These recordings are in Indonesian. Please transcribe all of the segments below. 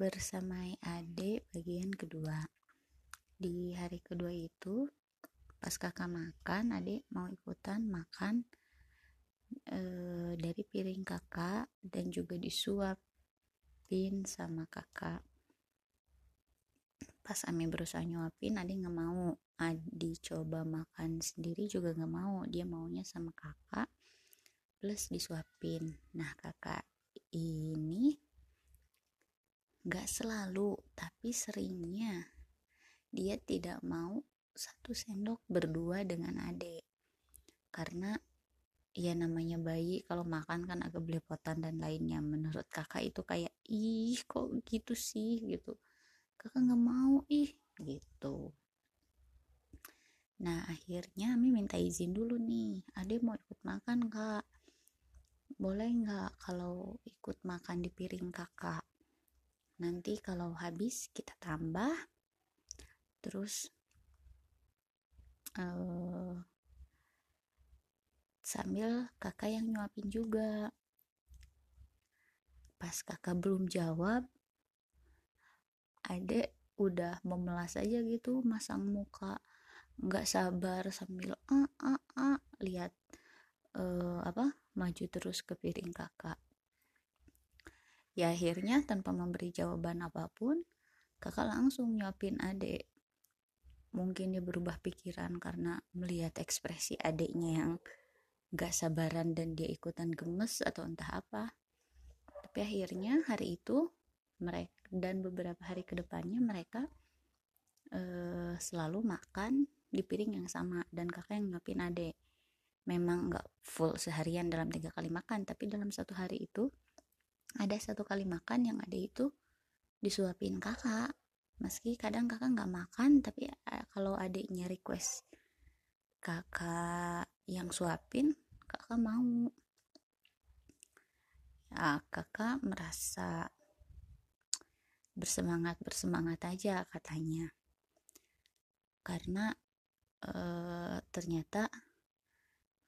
membersamai adik bagian kedua. Di hari kedua itu pas kakak makan adik mau ikutan makan e, dari piring kakak dan juga disuapin sama kakak. Pas Ami berusaha nyuapin adik nggak mau. Adi coba makan sendiri juga nggak mau. Dia maunya sama kakak plus disuapin. Nah kakak ini nggak selalu tapi seringnya dia tidak mau satu sendok berdua dengan adik karena ya namanya bayi kalau makan kan agak belepotan dan lainnya. Menurut kakak itu kayak ih kok gitu sih? gitu. Kakak nggak mau ih gitu. Nah akhirnya Ami minta izin dulu nih ade mau ikut makan kak boleh nggak kalau ikut makan di piring kakak nanti kalau habis kita tambah terus uh, sambil kakak yang nyuapin juga. Pas kakak belum jawab adek udah memelas aja gitu masang muka nggak sabar sambil ah ah ah lihat uh, apa maju terus ke piring kakak ya akhirnya tanpa memberi jawaban apa pun kakak langsung nyuapin adek mungkin dia berubah pikiran karena melihat ekspresi adiknya yang gak sabaran dan dia ikutan gemes atau entah apa. Tapi akhirnya hari itu mereka dan beberapa hari ke depannya mereka uh, selalu makan di piring yang sama dan kakak yang ngapin adek memang nggak full seharian dalam tiga kali makan tapi dalam satu hari itu ada satu kali makan yang ada itu disuapin kakak. Meski kadang kakak nggak makan tapi uh, kalau adiknya request kakak yang suapin kakak mau. Ya kakak merasa bersemangat bersemangat aja katanya. Karena e, ternyata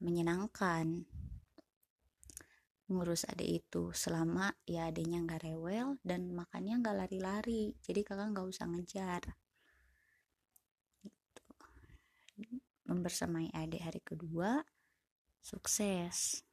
menyenangkan ngurus adik itu. Selama ya adiknya nggak rewel dan makannya nggak lari-lari. Jadi kakak nggak usah ngejar. Gitu. membersamai adik hari kedua sukses